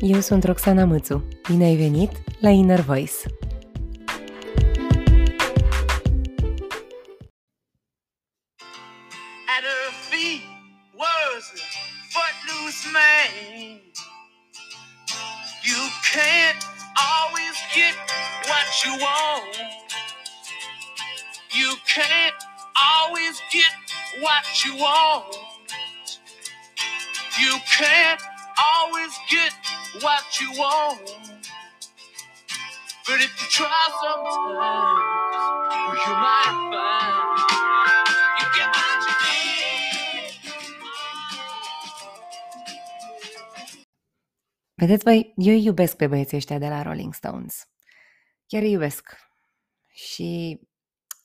eu sunt Roxana Mățu. Bine ai venit la Inner Voice! Try sometimes, well, you might find you get what you need. Vedeți, voi, eu iubesc pe băieții ăștia de la Rolling Stones. Chiar îi iubesc. Și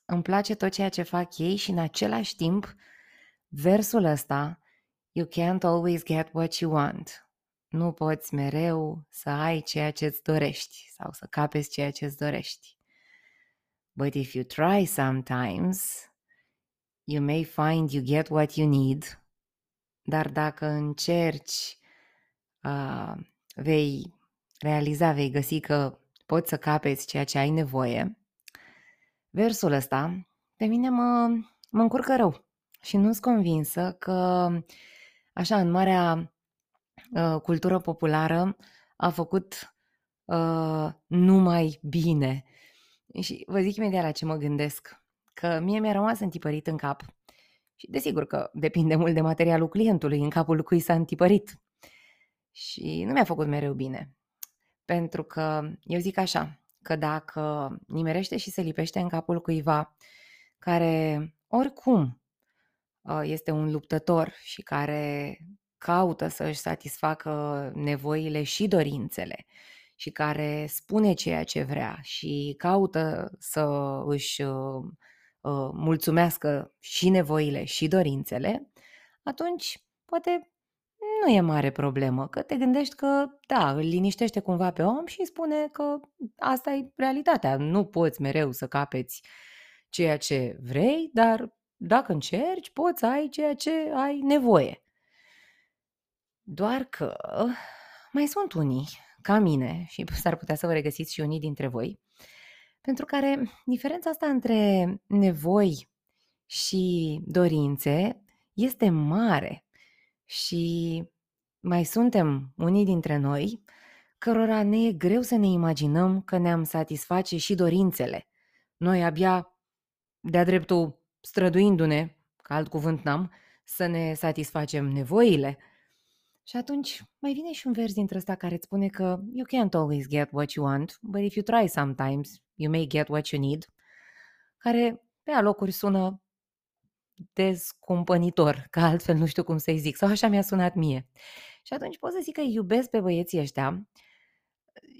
îmi place tot ceea ce fac ei și în același timp versul ăsta You can't always get what you want. Nu poți mereu să ai ceea ce îți dorești sau să capeți ceea ce îți dorești. But if you try sometimes, you may find you get what you need. Dar dacă încerci, uh, vei realiza, vei găsi că poți să capeți ceea ce ai nevoie. Versul ăsta pe mine mă, mă încurcă rău și nu sunt convinsă că așa, în marea uh, cultură populară, a făcut uh, numai bine. Și vă zic imediat la ce mă gândesc. Că mie mi-a rămas întipărit în cap. Și desigur că depinde mult de materialul clientului, în capul cui s-a întipărit. Și nu mi-a făcut mereu bine. Pentru că eu zic așa, că dacă nimerește și se lipește în capul cuiva care oricum Uh, este un luptător și care caută să își satisfacă nevoile și dorințele și care spune ceea ce vrea și caută să își uh, uh, mulțumească și nevoile și dorințele, atunci poate nu e mare problemă, că te gândești că, da, îl liniștește cumva pe om și spune că asta e realitatea. Nu poți mereu să capeți ceea ce vrei, dar dacă încerci, poți să ai ceea ce ai nevoie. Doar că mai sunt unii, ca mine, și s-ar putea să vă regăsiți și unii dintre voi, pentru care diferența asta între nevoi și dorințe este mare și mai suntem unii dintre noi cărora ne e greu să ne imaginăm că ne-am satisface și dorințele. Noi abia de-a dreptul străduindu-ne, ca alt cuvânt n-am, să ne satisfacem nevoile. Și atunci mai vine și un vers dintre ăsta care îți spune că you can't always get what you want, but if you try sometimes, you may get what you need, care pe alocuri sună descumpănitor, că altfel nu știu cum să-i zic, sau așa mi-a sunat mie. Și atunci pot să zic că iubesc pe băieții ăștia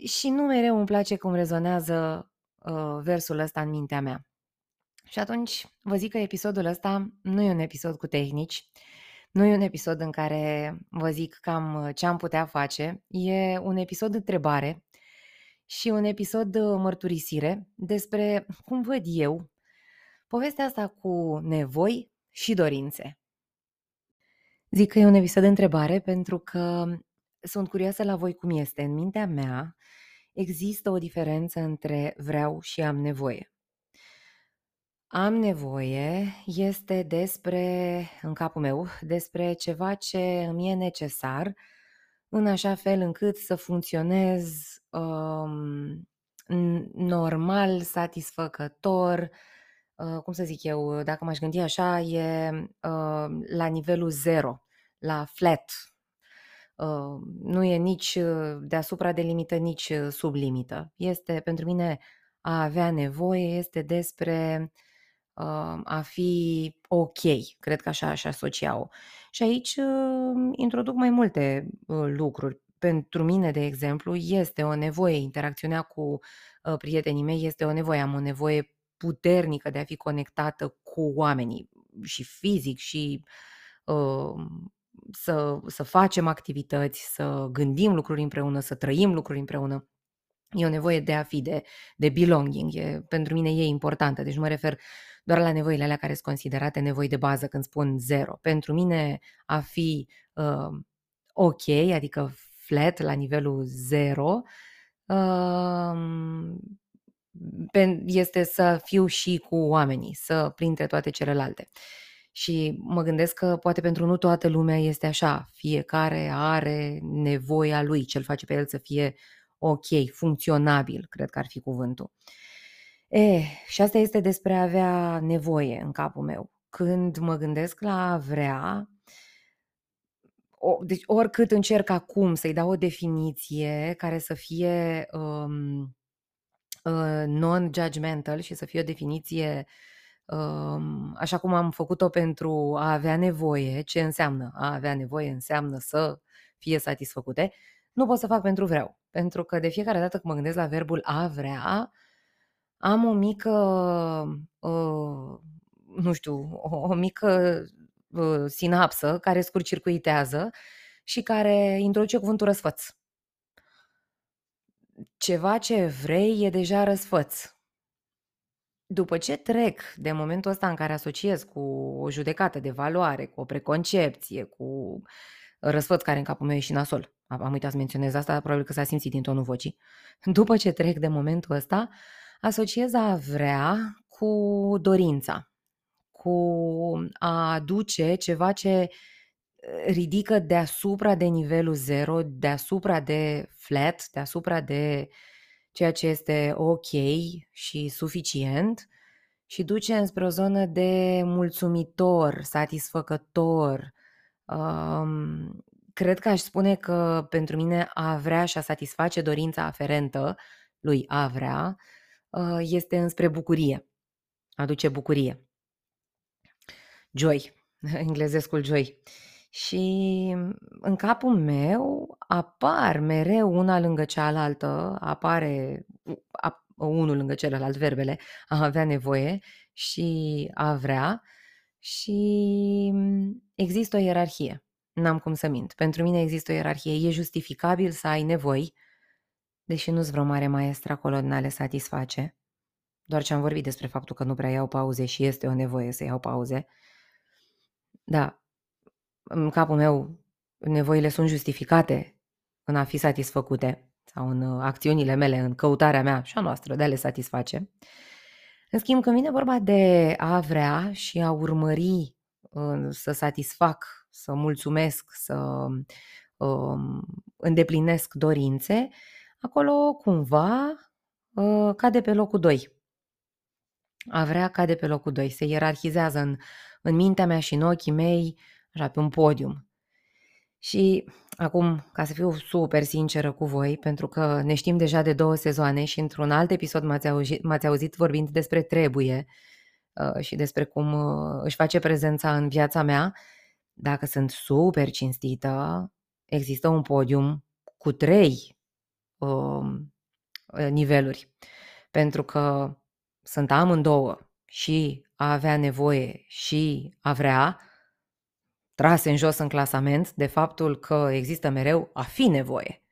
și nu mereu îmi place cum rezonează uh, versul ăsta în mintea mea. Și atunci vă zic că episodul ăsta nu e un episod cu tehnici, nu e un episod în care vă zic cam ce am putea face, e un episod de întrebare și un episod de mărturisire despre cum văd eu povestea asta cu nevoi și dorințe. Zic că e un episod de întrebare pentru că sunt curioasă la voi cum este. În mintea mea există o diferență între vreau și am nevoie. Am nevoie este despre, în capul meu, despre ceva ce îmi e necesar în așa fel încât să funcționez um, normal, satisfăcător, uh, cum să zic eu, dacă m-aș gândi așa, e uh, la nivelul zero, la flat. Uh, nu e nici deasupra de limită, nici sub limită. Este, pentru mine, a avea nevoie este despre a fi ok. Cred că așa aș asocia-o. Și aici introduc mai multe lucruri. Pentru mine, de exemplu, este o nevoie, interacțiunea cu prietenii mei este o nevoie. Am o nevoie puternică de a fi conectată cu oamenii și fizic și uh, să, să facem activități, să gândim lucruri împreună, să trăim lucruri împreună. E o nevoie de a fi, de, de belonging. E, pentru mine e importantă. Deci nu mă refer doar la nevoile alea care sunt considerate nevoi de bază când spun zero. Pentru mine a fi uh, ok, adică flat, la nivelul 0, este să fiu și cu oamenii, să printre toate celelalte. Și mă gândesc că poate pentru nu toată lumea este așa. Fiecare are nevoia lui, ce-l face pe el să fie ok, funcționabil, cred că ar fi cuvântul. E, și asta este despre a avea nevoie în capul meu. Când mă gândesc la a vrea, o, deci oricât încerc acum să-i dau o definiție care să fie um, uh, non-judgmental și să fie o definiție um, așa cum am făcut-o pentru a avea nevoie, ce înseamnă a avea nevoie, înseamnă să fie satisfăcute, nu pot să fac pentru vreau. Pentru că de fiecare dată când mă gândesc la verbul a vrea, am o mică, uh, nu știu, o, o mică uh, sinapsă care scurcircuitează și care introduce cuvântul răsfăț. Ceva ce vrei e deja răsfăț. După ce trec de momentul ăsta în care asociez cu o judecată de valoare, cu o preconcepție, cu răsfăț care în capul meu e și nasol, am uitat să menționez asta, probabil că s-a simțit din tonul vocii. După ce trec de momentul ăsta, asociez a vrea cu dorința, cu a aduce ceva ce eh, ridică deasupra de nivelul zero, deasupra de flat, deasupra de ceea ce este ok și suficient și duce înspre o zonă de mulțumitor, satisfăcător. Um, cred că aș spune că pentru mine a vrea și a satisface dorința aferentă lui a vrea uh, este înspre bucurie. Aduce bucurie. Joy, englezescul joy. Și în capul meu apar mereu una lângă cealaltă, apare unul lângă celălalt, verbele, a avea nevoie și a vrea și există o ierarhie. N-am cum să mint. Pentru mine există o ierarhie. E justificabil să ai nevoi, deși nu-ți vreo mare maestră acolo din a le satisface. Doar ce am vorbit despre faptul că nu prea iau pauze și este o nevoie să iau pauze. Da, în capul meu nevoile sunt justificate în a fi satisfăcute sau în uh, acțiunile mele, în căutarea mea și a noastră de a le satisface. În schimb, când vine vorba de a vrea și a urmări uh, să satisfac, să mulțumesc, să um, îndeplinesc dorințe, acolo cumva uh, cade pe locul 2. A vrea cade pe locul 2, se ierarhizează în, în mintea mea și în ochii mei, așa, pe un podium. Și acum, ca să fiu super sinceră cu voi, pentru că ne știm deja de două sezoane și într-un alt episod m-ați auzit, m-ați auzit vorbind despre trebuie uh, și despre cum uh, își face prezența în viața mea, dacă sunt super cinstită, există un podium cu trei uh, niveluri. Pentru că sunt amândouă și a avea nevoie și a vrea, trase în jos în clasament de faptul că există mereu a fi nevoie,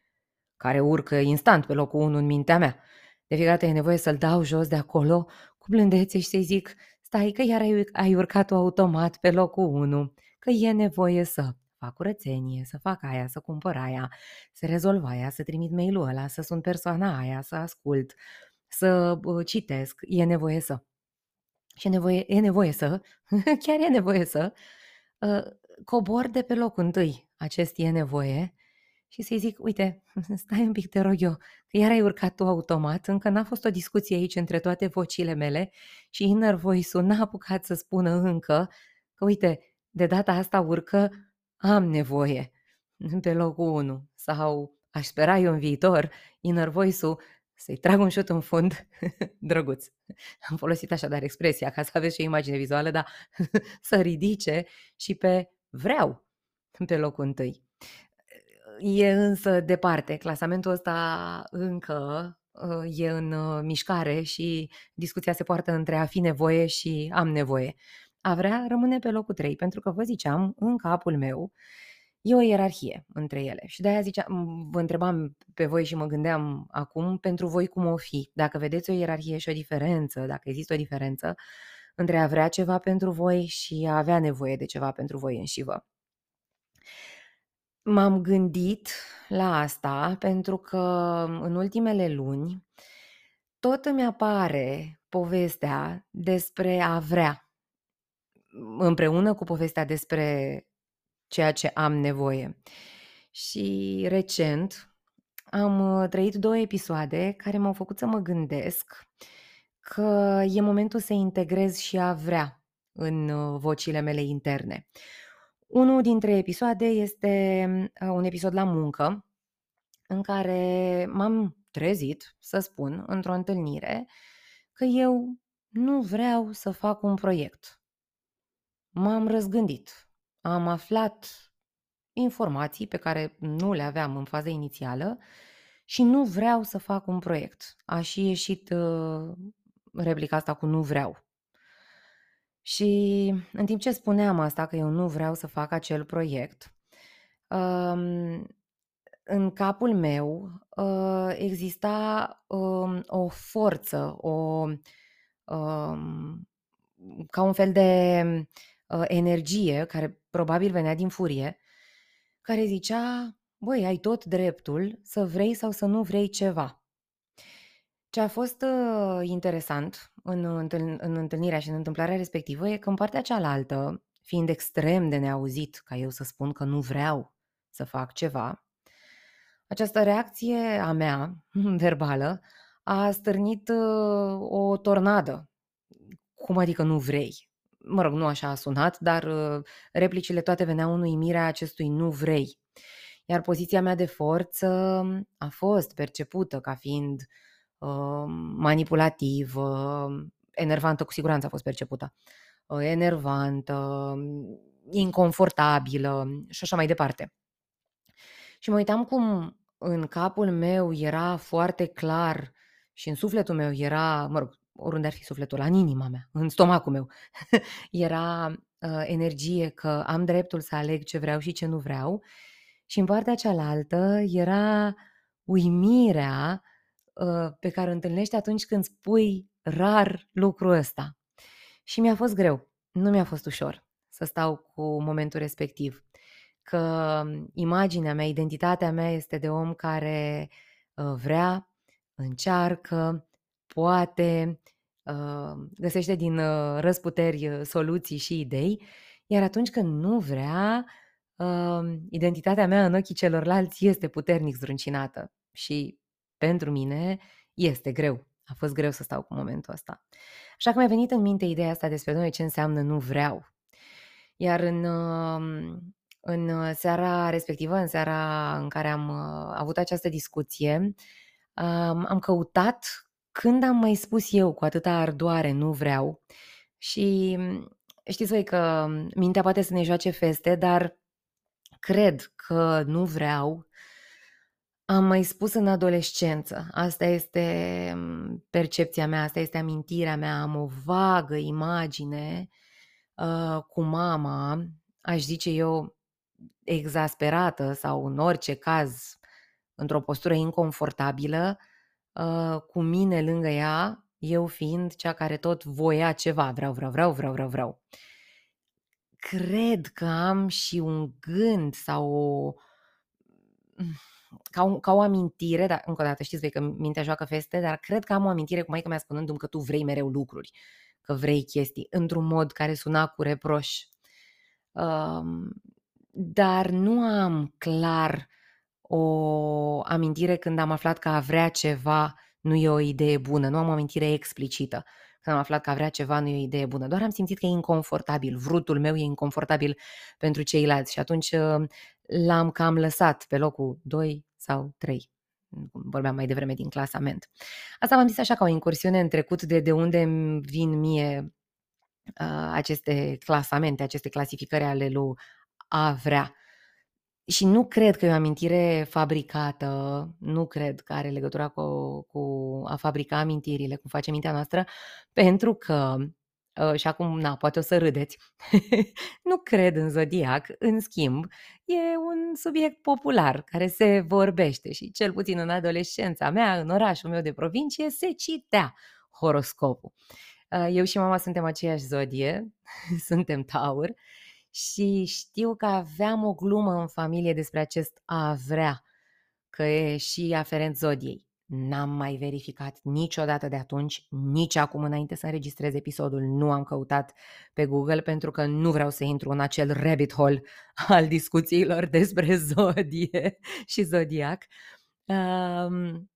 care urcă instant pe locul 1 în mintea mea. De fiecare dată e nevoie să-l dau jos de acolo cu blândețe și să-i zic, stai că iar ai, ai urcat automat pe locul 1, că e nevoie să fac curățenie, să fac aia, să cumpăr aia, să rezolv aia, să trimit mail-ul ăla, să sunt persoana aia, să ascult, să citesc, e nevoie să. Și e nevoie, e nevoie să, chiar e nevoie să, ă, cobor de pe locul întâi acest e nevoie și să-i zic, uite, stai un pic, te rog eu, că iar ai urcat tu automat, încă n-a fost o discuție aici între toate vocile mele și inner voice-ul n-a apucat să spună încă că, uite, de data asta urcă, am nevoie pe locul 1 sau aș spera eu în viitor, inner voice-ul să-i trag un șut în fund, drăguț. Am folosit așadar expresia ca să aveți și o imagine vizuală, dar să ridice și pe vreau pe locul întâi. E însă departe, clasamentul ăsta încă uh, e în uh, mișcare și discuția se poartă între a fi nevoie și am nevoie. A vrea rămâne pe locul 3, pentru că vă ziceam, în capul meu, e o ierarhie între ele. Și de-aia ziceam, vă întrebam pe voi și mă gândeam acum, pentru voi cum o fi? Dacă vedeți o ierarhie și o diferență, dacă există o diferență, între a vrea ceva pentru voi și a avea nevoie de ceva pentru voi înși vă. M-am gândit la asta pentru că în ultimele luni tot îmi apare povestea despre a vrea, împreună cu povestea despre ceea ce am nevoie. Și recent am uh, trăit două episoade care m-au făcut să mă gândesc că e momentul să integrez și a vrea în uh, vocile mele interne. Unul dintre episoade este uh, un episod la muncă în care m-am trezit, să spun, într-o întâlnire că eu nu vreau să fac un proiect. M-am răzgândit. Am aflat informații pe care nu le aveam în faza inițială și nu vreau să fac un proiect. Aș și ieșit uh, replica asta cu nu vreau. Și în timp ce spuneam asta, că eu nu vreau să fac acel proiect, um, în capul meu uh, exista um, o forță, o, um, ca un fel de uh, energie care probabil venea din furie, care zicea, băi, ai tot dreptul să vrei sau să nu vrei ceva. Ce a fost uh, interesant în, întâln- în întâlnirea și în întâmplarea respectivă e că în partea cealaltă, fiind extrem de neauzit ca eu să spun că nu vreau să fac ceva, această reacție a mea, verbală, a stârnit uh, o tornadă. Cum adică nu vrei? Mă rog, nu așa a sunat, dar uh, replicile toate veneau în uimirea acestui nu vrei. Iar poziția mea de forță a fost percepută ca fiind uh, manipulativă, enervantă, cu siguranță a fost percepută, uh, enervantă, inconfortabilă și așa mai departe. Și mă uitam cum în capul meu era foarte clar și în sufletul meu era, mă rog, oriunde ar fi sufletul, în inima mea, în stomacul meu, era uh, energie că am dreptul să aleg ce vreau și ce nu vreau și în partea cealaltă era uimirea uh, pe care o întâlnești atunci când spui rar lucrul ăsta. Și mi-a fost greu, nu mi-a fost ușor să stau cu momentul respectiv că imaginea mea, identitatea mea este de om care uh, vrea, încearcă, poate, uh, găsește din uh, răsputeri soluții și idei, iar atunci când nu vrea, identitatea mea în ochii celorlalți este puternic zruncinată și pentru mine este greu. A fost greu să stau cu momentul ăsta. Așa că mi-a venit în minte ideea asta despre noi ce înseamnă nu vreau. Iar în în uh, seara respectivă, în seara în care am uh, avut această discuție, am căutat când am mai spus eu cu atâta ardoare nu vreau și mm, știți voi că mintea poate să ne joace feste, dar cred că nu vreau am mai spus în adolescență. Asta este mm, percepția mea, asta este amintirea mea. Am o vagă imagine uh, cu mama, aș zice eu, exasperată sau în orice caz într-o postură inconfortabilă, uh, cu mine lângă ea, eu fiind cea care tot voia ceva, vreau, vreau, vreau, vreau, vreau, vreau. Cred că am și un gând sau o, ca, o, ca o amintire, dar încă o dată știți voi că mintea joacă feste, dar cred că am o amintire cu maica mea spunându-mi că tu vrei mereu lucruri, că vrei chestii, într-un mod care suna cu reproș. Um, dar nu am clar o amintire când am aflat că a vrea ceva nu e o idee bună, nu am o amintire explicită. Când am aflat că a vrea ceva nu e o idee bună, doar am simțit că e inconfortabil, vrutul meu e inconfortabil pentru ceilalți și atunci uh, l-am cam lăsat pe locul 2 sau 3 vorbeam mai devreme din clasament. Asta v-am zis așa ca o incursiune în trecut de, de unde vin mie uh, aceste clasamente, aceste clasificări ale lui a vrea. Și nu cred că e o amintire fabricată, nu cred că are legătura cu, cu a fabrica amintirile, cum face mintea noastră, pentru că, ă, și acum, na, poate o să râdeți, nu cred în zodiac, în schimb, e un subiect popular care se vorbește și cel puțin în adolescența mea, în orașul meu de provincie, se citea horoscopul. Ă, eu și mama suntem aceeași zodie, suntem taur și știu că aveam o glumă în familie despre acest a vrea, că e și aferent zodiei. N-am mai verificat niciodată de atunci, nici acum înainte să înregistrez episodul, nu am căutat pe Google pentru că nu vreau să intru în acel rabbit hole al discuțiilor despre zodie și zodiac. Um,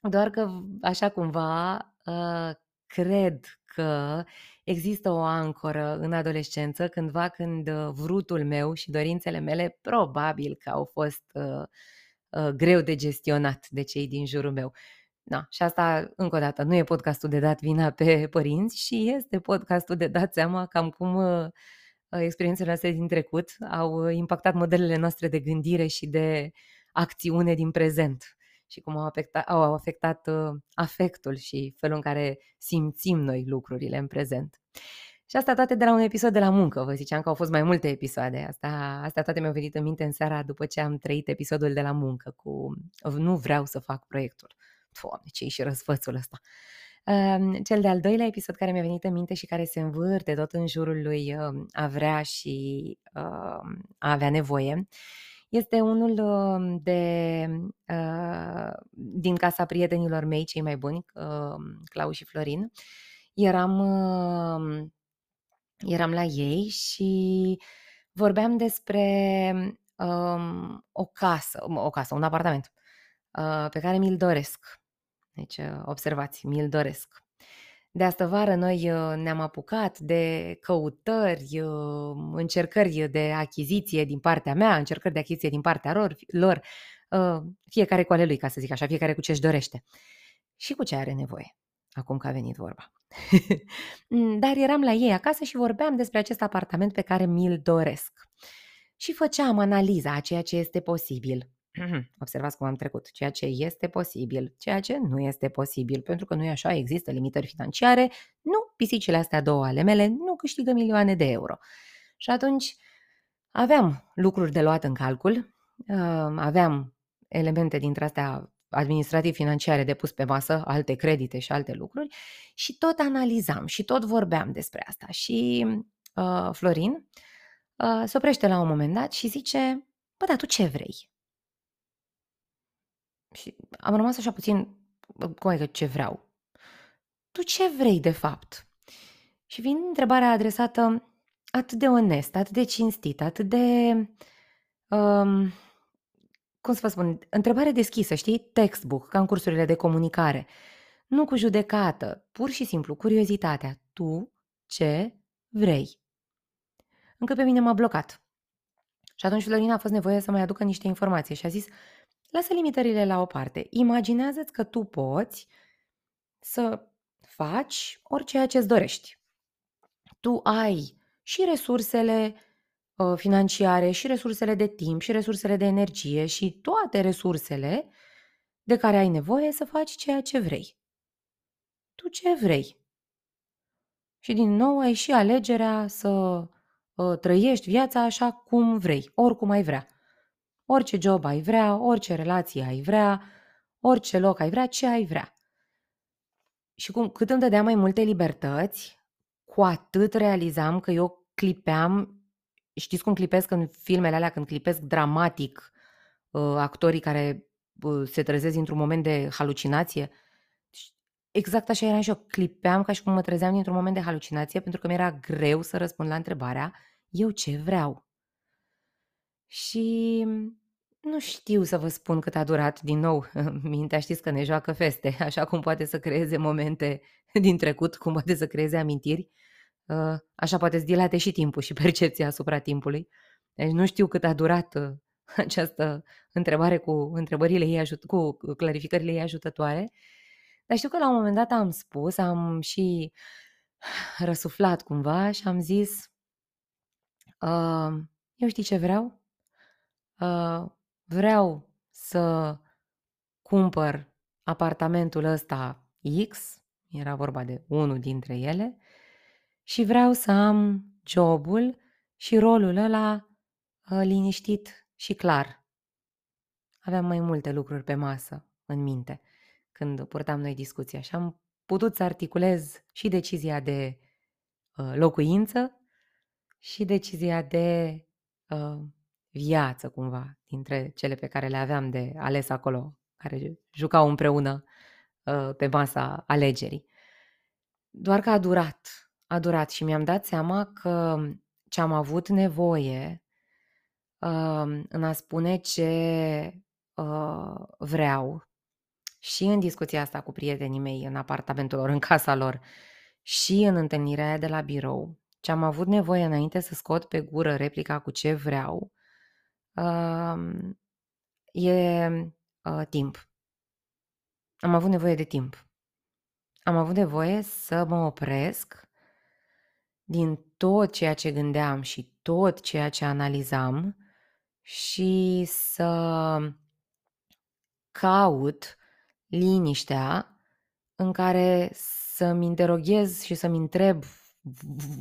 doar că așa cumva uh, cred că există o ancoră în adolescență, cândva când uh, vrutul meu și dorințele mele probabil că au fost uh, uh, greu de gestionat de cei din jurul meu. Na, și asta, încă o dată, nu e podcastul de dat vina pe părinți și este podcastul de dat seama cam cum uh, experiențele noastre din trecut au impactat modelele noastre de gândire și de acțiune din prezent și cum au afectat, au afectat uh, afectul și felul în care simțim noi lucrurile în prezent. Și asta toate de la un episod de la muncă. Vă ziceam că au fost mai multe episoade. Asta, asta toate mi-au venit în minte în seara după ce am trăit episodul de la muncă cu nu vreau să fac proiectul. Doamne, ce și răsfățul ăsta. Um, cel de-al doilea episod care mi-a venit în minte și care se învârte tot în jurul lui um, a vrea și um, a avea nevoie este unul um, de, uh, din casa prietenilor mei, cei mai buni, uh, Clau și Florin. Eram, uh, eram la ei și vorbeam despre um, o casă, o casă, un apartament uh, pe care mi-l doresc. Deci, uh, observați, mi-l doresc. De astă vară noi uh, ne-am apucat de căutări, uh, încercări de achiziție din partea mea, încercări de achiziție din partea lor, lor uh, fiecare cu ale lui, ca să zic așa, fiecare cu ce își dorește și cu ce are nevoie, acum că a venit vorba. Mm, dar eram la ei acasă și vorbeam despre acest apartament pe care mi-l doresc. Și făceam analiza a ceea ce este posibil, Observați cum am trecut. Ceea ce este posibil, ceea ce nu este posibil, pentru că nu e așa, există limitări financiare, nu, pisicile astea două ale mele nu câștigă milioane de euro. Și atunci aveam lucruri de luat în calcul, aveam elemente dintre astea administrativ-financiare de pus pe masă, alte credite și alte lucruri și tot analizam și tot vorbeam despre asta. Și uh, Florin uh, se oprește la un moment dat și zice, bă, dar tu ce vrei? Și am rămas așa puțin, cum adică ce vreau? Tu ce vrei de fapt? Și vin întrebarea adresată atât de onest, atât de cinstit, atât de... Um, cum să vă spun, întrebare deschisă, știi? Textbook, ca în cursurile de comunicare. Nu cu judecată, pur și simplu, curiozitatea. Tu ce vrei? Încă pe mine m-a blocat. Și atunci Florina a fost nevoie să mai aducă niște informații și a zis, Lasă limitările la o parte. Imaginează-ți că tu poți să faci orice ce îți dorești. Tu ai și resursele uh, financiare, și resursele de timp, și resursele de energie, și toate resursele de care ai nevoie să faci ceea ce vrei. Tu ce vrei? Și din nou ai și alegerea să uh, trăiești viața așa cum vrei, oricum ai vrea. Orice job ai vrea, orice relație ai vrea, orice loc ai vrea, ce ai vrea. Și cum, cât îmi dădea mai multe libertăți, cu atât realizam că eu clipeam, știți cum clipesc în filmele alea, când clipesc dramatic uh, actorii care uh, se trezesc într-un moment de halucinație? Exact așa eram și eu, clipeam ca și cum mă trezeam dintr-un moment de halucinație, pentru că mi-era greu să răspund la întrebarea, eu ce vreau? Și nu știu să vă spun cât a durat, din nou, mintea știți că ne joacă feste, așa cum poate să creeze momente din trecut, cum poate să creeze amintiri, uh, așa poate să dilate și timpul și percepția asupra timpului. Deci nu știu cât a durat uh, această întrebare cu întrebările ei ajut- cu clarificările ei ajutătoare, dar știu că la un moment dat am spus, am și răsuflat cumva și am zis uh, eu știi ce vreau? Uh, vreau să cumpăr apartamentul ăsta X, era vorba de unul dintre ele, și vreau să am jobul și rolul ăla uh, liniștit și clar. Aveam mai multe lucruri pe masă, în minte, când purtam noi discuția și am putut să articulez și decizia de uh, locuință și decizia de uh, viață, cumva, dintre cele pe care le aveam de ales acolo, care jucau împreună uh, pe masa alegerii. Doar că a durat, a durat și mi-am dat seama că ce am avut nevoie uh, în a spune ce uh, vreau și în discuția asta cu prietenii mei în apartamentul lor, în casa lor și în întâlnirea aia de la birou, ce am avut nevoie înainte să scot pe gură replica cu ce vreau, uh, e uh, timp. Am avut nevoie de timp. Am avut nevoie să mă opresc din tot ceea ce gândeam și tot ceea ce analizam și să caut liniștea în care să-mi interoghez și să-mi întreb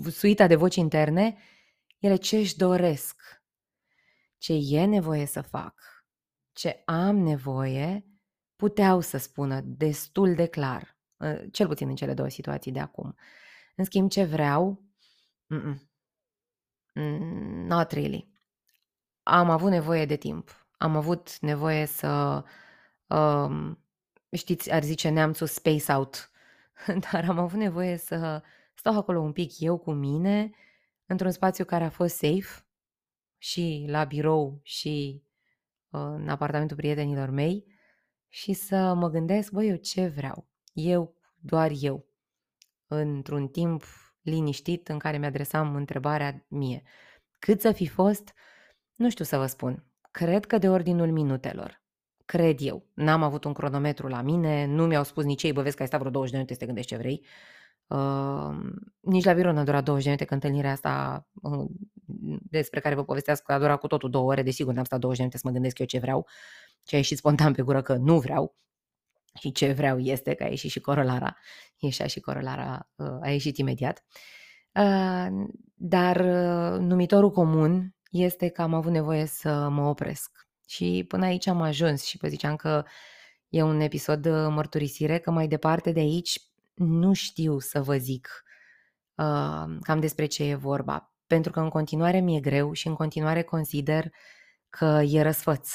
suita de voci interne, ele ce își doresc, ce e nevoie să fac, ce am nevoie, puteau să spună destul de clar, ă, cel puțin în cele două situații de acum. În schimb, ce vreau, Mm-mm. not really. Am avut nevoie de timp. Am avut nevoie să, um, știți, ar zice neamțul space out, dar am avut nevoie să stau acolo un pic eu cu mine, într-un spațiu care a fost safe și la birou și uh, în apartamentul prietenilor mei și să mă gândesc, băi, eu ce vreau? Eu, doar eu, într-un timp liniștit în care mi-adresam întrebarea mie. Cât să fi fost, nu știu să vă spun. Cred că de ordinul minutelor. Cred eu. N-am avut un cronometru la mine, nu mi-au spus nici ei, bă, vezi că ai stat vreo 20 de minute să te gândești ce vrei. Uh, nici la birou n-a durat 20 de minute, că întâlnirea asta uh, despre care vă povestească a durat cu totul două ore, desigur n-am stat 20 de minute să mă gândesc eu ce vreau, ce a ieșit spontan pe gură că nu vreau și ce vreau este că a ieșit și corolara, ieșea și corolara, uh, a ieșit imediat. Uh, dar uh, numitorul comun este că am avut nevoie să mă opresc. Și până aici am ajuns și vă ziceam că e un episod de mărturisire, că mai departe de aici nu știu să vă zic uh, cam despre ce e vorba. Pentru că în continuare mi-e greu și în continuare consider că e răsfăț.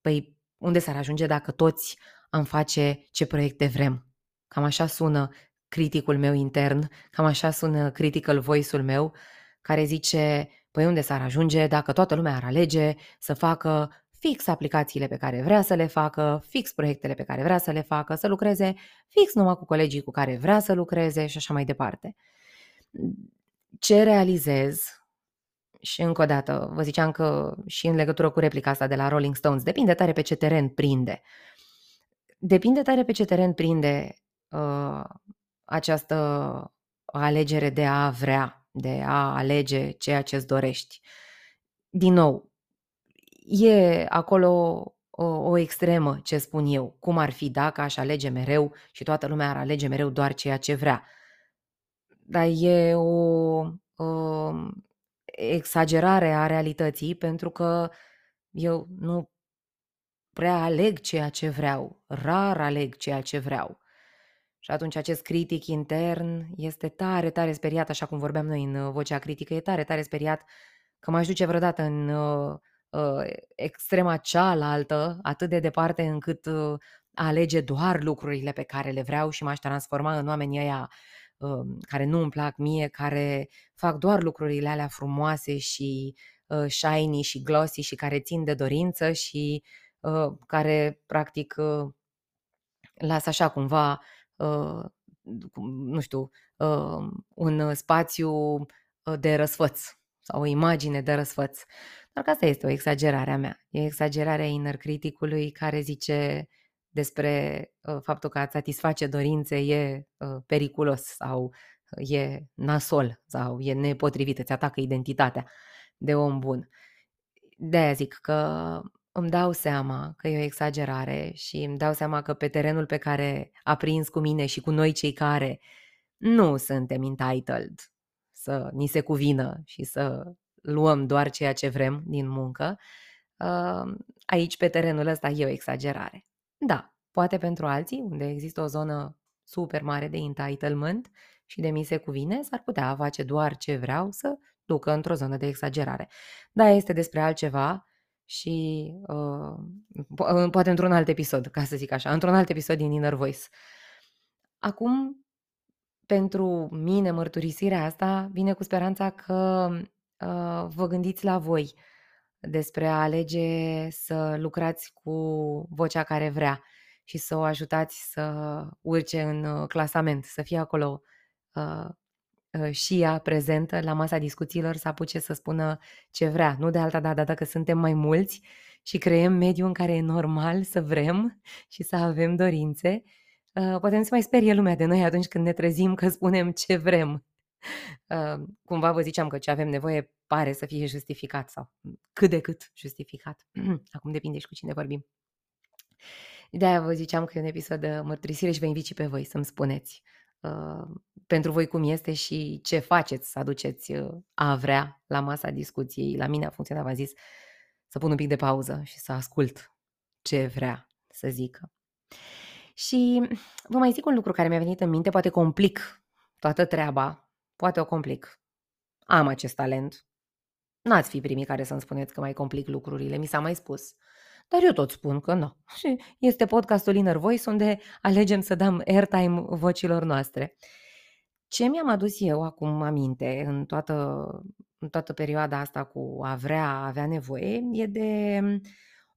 Păi unde s-ar ajunge dacă toți am face ce proiecte vrem? Cam așa sună criticul meu intern, cam așa sună critical voice-ul meu, care zice, păi unde s-ar ajunge dacă toată lumea ar alege să facă fix aplicațiile pe care vrea să le facă, fix proiectele pe care vrea să le facă, să lucreze fix numai cu colegii cu care vrea să lucreze și așa mai departe. Ce realizez, și încă o dată, vă ziceam că și în legătură cu replica asta de la Rolling Stones, depinde tare pe ce teren prinde. Depinde tare pe ce teren prinde uh, această alegere de a vrea, de a alege ceea ce îți dorești. Din nou, e acolo o, o extremă, ce spun eu. Cum ar fi dacă aș alege mereu și toată lumea ar alege mereu doar ceea ce vrea. Dar e o, o exagerare a realității pentru că eu nu prea aleg ceea ce vreau, rar aleg ceea ce vreau. Și atunci acest critic intern este tare, tare speriat, așa cum vorbeam noi în uh, vocea critică, e tare, tare speriat că m-aș duce vreodată în uh, uh, extrema cealaltă, atât de departe încât uh, alege doar lucrurile pe care le vreau și m-aș transforma în oamenii ăia uh, care nu îmi plac mie, care fac doar lucrurile alea frumoase și uh, shiny și glossy și care țin de dorință și uh, care practic uh, lasă așa cumva Uh, nu știu, uh, un spațiu uh, de răsfăț sau o imagine de răsfăț. Dar că asta este o exagerare a mea. E exagerarea inner criticului care zice despre faptul că a satisface dorințe e periculos sau e nasol sau e nepotrivit, îți atacă identitatea de om bun. De-aia zic că îmi dau seama că e o exagerare și îmi dau seama că pe terenul pe care a prins cu mine și cu noi cei care nu suntem entitled să ni se cuvină și să luăm doar ceea ce vrem din muncă, uh, aici pe terenul ăsta e o exagerare. Da, poate pentru alții, unde există o zonă super mare de entitlement și de mi se cuvine, s-ar putea face doar ce vreau, să ducă într-o zonă de exagerare. Da, este despre altceva și uh, poate într-un alt episod, ca să zic așa, într-un alt episod din Inner Voice. Acum, pentru mine, mărturisirea asta vine cu speranța că uh, vă gândiți la voi despre a alege să lucrați cu vocea care vrea și să o ajutați să urce în uh, clasament, să fie acolo uh, uh, și ea prezentă la masa discuțiilor, să apuce să spună ce vrea. Nu de alta dată, dacă suntem mai mulți și creăm mediul în care e normal să vrem și să avem dorințe, uh, poate nu se mai sperie lumea de noi atunci când ne trezim că spunem ce vrem. Uh, cumva vă ziceam că ce avem nevoie pare să fie justificat sau cât de cât justificat. Acum depinde și cu cine vorbim. De-aia vă ziceam că e un episod de mărturisire și vă invit și pe voi să-mi spuneți uh, pentru voi cum este și ce faceți să aduceți uh, a vrea la masa discuției. La mine a funcționat, v-am zis, să pun un pic de pauză și să ascult ce vrea să zică. Și vă mai zic un lucru care mi-a venit în minte, poate complic toată treaba, poate o complic. Am acest talent. N-ați fi primii care să-mi spuneți că mai complic lucrurile, mi s-a mai spus. Uh, dar eu tot spun că nu. Și este podcastul Inner Voice unde alegem să dăm airtime vocilor noastre. Ce mi-am adus eu acum aminte în toată, în toată perioada asta cu a vrea, a avea nevoie, e de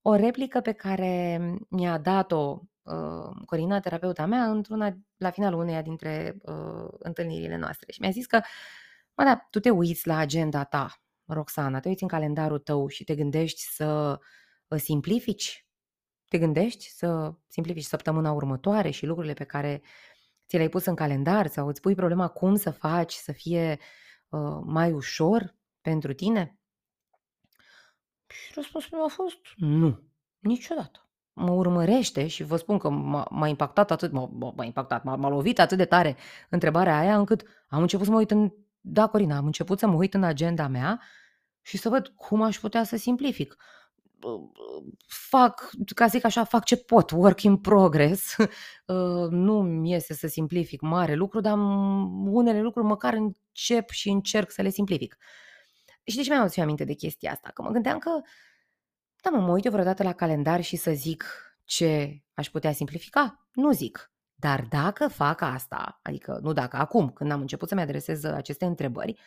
o replică pe care mi-a dat-o uh, Corina, terapeuta mea, într-una, la finalul uneia dintre uh, întâlnirile noastre. Și mi-a zis că, mă, da, tu te uiți la agenda ta, Roxana, te uiți în calendarul tău și te gândești să simplifici? Te gândești să simplifici săptămâna următoare și lucrurile pe care ți le-ai pus în calendar sau îți pui problema cum să faci să fie uh, mai ușor pentru tine? Și răspunsul meu a fost nu, niciodată. Mă urmărește și vă spun că m-a, m-a impactat atât, m-a, m-a impactat, m-a, m-a lovit atât de tare întrebarea aia încât am început să mă uit în, da Corina, am început să mă uit în agenda mea și să văd cum aș putea să simplific fac, ca să zic așa, fac ce pot, work in progress. Nu mi iese să simplific mare lucru, dar unele lucruri măcar încep și încerc să le simplific. Și de ce mi-am adus aminte de chestia asta? Că mă gândeam că, da mă, mă uit eu vreodată la calendar și să zic ce aș putea simplifica? Nu zic. Dar dacă fac asta, adică nu dacă, acum, când am început să-mi adresez aceste întrebări,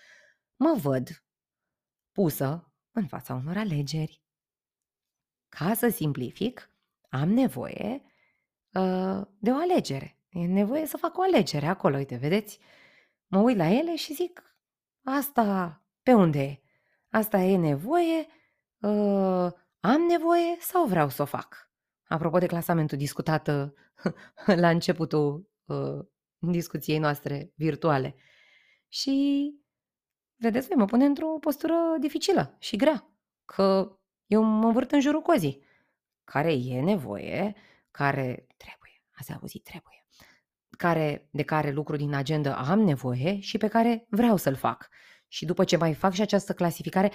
mă văd pusă în fața unor alegeri ca să simplific, am nevoie uh, de o alegere. E nevoie să fac o alegere acolo, uite, vedeți? Mă uit la ele și zic, asta pe unde e? Asta e nevoie, uh, am nevoie sau vreau să o fac? Apropo de clasamentul discutat uh, la începutul uh, discuției noastre virtuale. Și, vedeți, voi mă pune într-o postură dificilă și grea, că eu mă învârt în jurul cozii. Care e nevoie, care trebuie, ați auzit, trebuie, care, de care lucru din agenda am nevoie și pe care vreau să-l fac. Și după ce mai fac și această clasificare,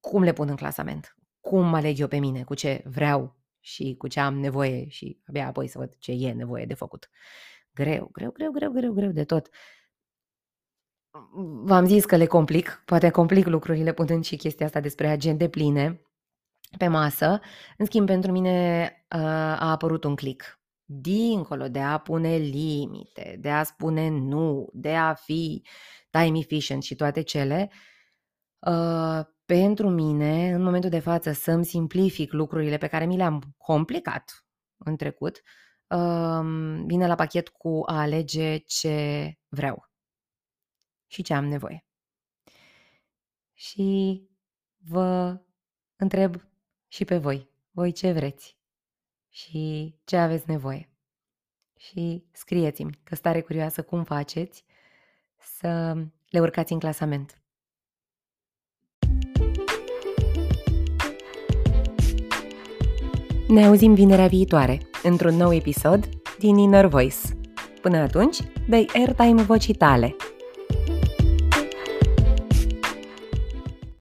cum le pun în clasament? Cum mă aleg eu pe mine? Cu ce vreau și cu ce am nevoie și abia apoi să văd ce e nevoie de făcut. Greu, greu, greu, greu, greu, greu de tot. V-am zis că le complic, poate complic lucrurile punând și chestia asta despre agende pline pe masă. În schimb, pentru mine uh, a apărut un click. Dincolo de a pune limite, de a spune nu, de a fi time efficient și toate cele, uh, pentru mine, în momentul de față, să-mi simplific lucrurile pe care mi le-am complicat în trecut, uh, vine la pachet cu a alege ce vreau și ce am nevoie. Și vă întreb și pe voi, voi ce vreți și ce aveți nevoie. Și scrieți-mi că stare curioasă cum faceți să le urcați în clasament. Ne auzim vinerea viitoare, într-un nou episod din Inner Voice. Până atunci, dai airtime vocii tale –